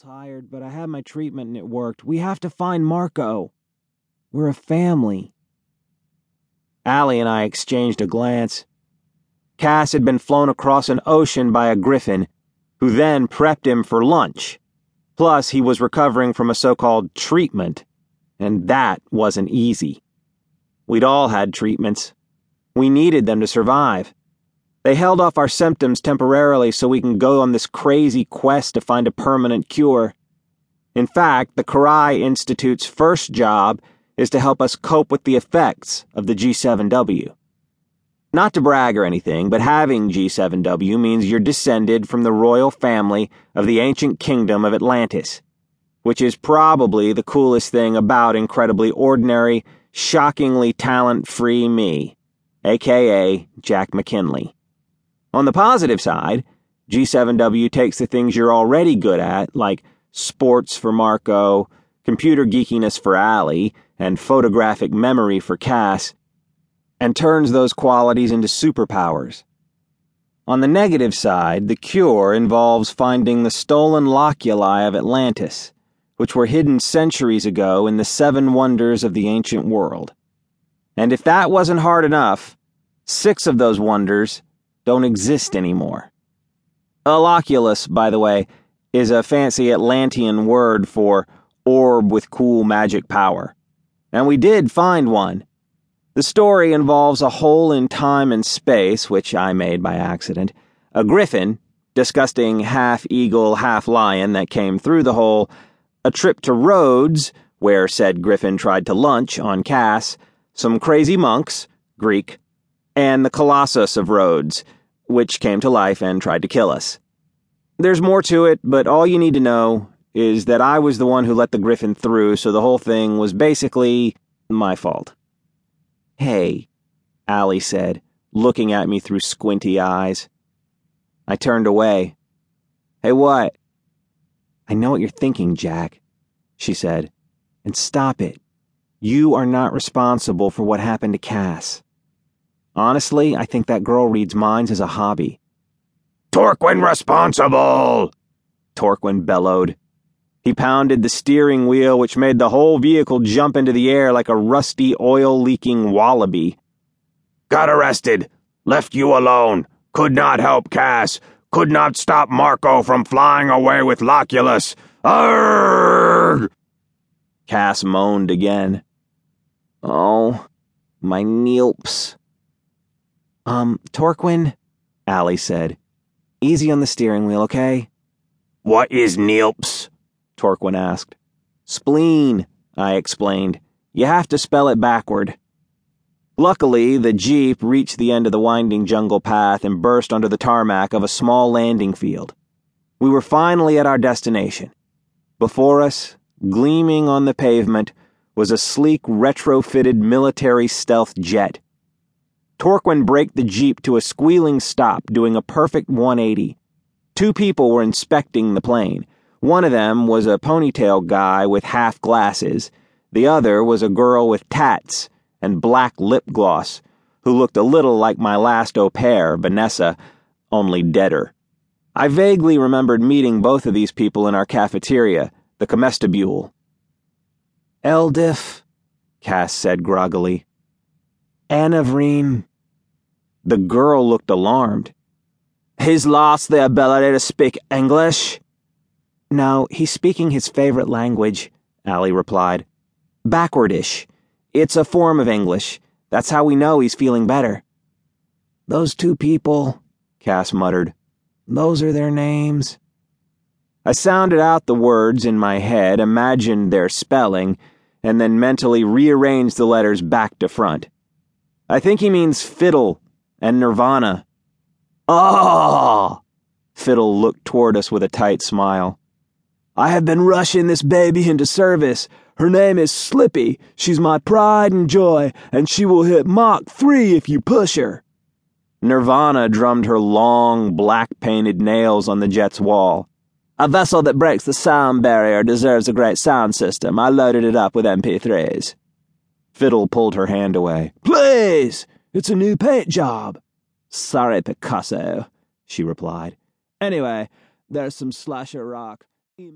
tired, but I had my treatment and it worked. We have to find Marco. We're a family. Allie and I exchanged a glance. Cass had been flown across an ocean by a griffin, who then prepped him for lunch. Plus, he was recovering from a so called treatment, and that wasn't easy. We'd all had treatments. We needed them to survive. They held off our symptoms temporarily so we can go on this crazy quest to find a permanent cure. In fact, the Karai Institute's first job is to help us cope with the effects of the G7W. Not to brag or anything, but having G7W means you're descended from the royal family of the ancient kingdom of Atlantis, which is probably the coolest thing about incredibly ordinary, shockingly talent free me, aka Jack McKinley. On the positive side, G7W takes the things you're already good at, like sports for Marco, computer geekiness for Allie, and photographic memory for Cass, and turns those qualities into superpowers. On the negative side, the cure involves finding the stolen loculi of Atlantis, which were hidden centuries ago in the seven wonders of the ancient world. And if that wasn't hard enough, six of those wonders don't exist anymore. A loculus, by the way, is a fancy Atlantean word for orb with cool magic power. And we did find one. The story involves a hole in time and space, which I made by accident, a griffin, disgusting half eagle, half lion that came through the hole, a trip to Rhodes, where said griffin tried to lunch on Cass, some crazy monks, Greek, and the Colossus of Rhodes, which came to life and tried to kill us. There's more to it, but all you need to know is that I was the one who let the griffin through, so the whole thing was basically my fault. Hey, Allie said, looking at me through squinty eyes. I turned away. Hey, what? I know what you're thinking, Jack, she said. And stop it. You are not responsible for what happened to Cass. Honestly, I think that girl reads minds as a hobby. Torquin responsible! Torquin bellowed. He pounded the steering wheel, which made the whole vehicle jump into the air like a rusty, oil leaking wallaby. Got arrested. Left you alone. Could not help Cass. Could not stop Marco from flying away with Loculus. Arrgh! Cass moaned again. Oh, my neelps. Um, Torquin, Allie said. Easy on the steering wheel, okay? What is Neelps? Torquin asked. Spleen, I explained. You have to spell it backward. Luckily, the Jeep reached the end of the winding jungle path and burst onto the tarmac of a small landing field. We were finally at our destination. Before us, gleaming on the pavement, was a sleek retrofitted military stealth jet. Torquin braked the Jeep to a squealing stop, doing a perfect 180. Two people were inspecting the plane. One of them was a ponytail guy with half glasses. The other was a girl with tats and black lip gloss, who looked a little like my last au pair, Vanessa, only deader. I vaguely remembered meeting both of these people in our cafeteria, the comestibule. Eldif, Cass said groggily. Anavrine. The girl looked alarmed. He's lost the ability to speak English? No, he's speaking his favorite language, Allie replied. Backwardish. It's a form of English. That's how we know he's feeling better. Those two people, Cass muttered. Those are their names. I sounded out the words in my head, imagined their spelling, and then mentally rearranged the letters back to front. I think he means fiddle and Nirvana. Ah! Fiddle looked toward us with a tight smile. I have been rushing this baby into service. Her name is Slippy. She's my pride and joy, and she will hit Mach 3 if you push her. Nirvana drummed her long, black painted nails on the jet's wall. A vessel that breaks the sound barrier deserves a great sound system. I loaded it up with MP3s. Fiddle pulled her hand away. Please! It's a new paint job. Sorry, Picasso, she replied. Anyway, there's some slasher rock.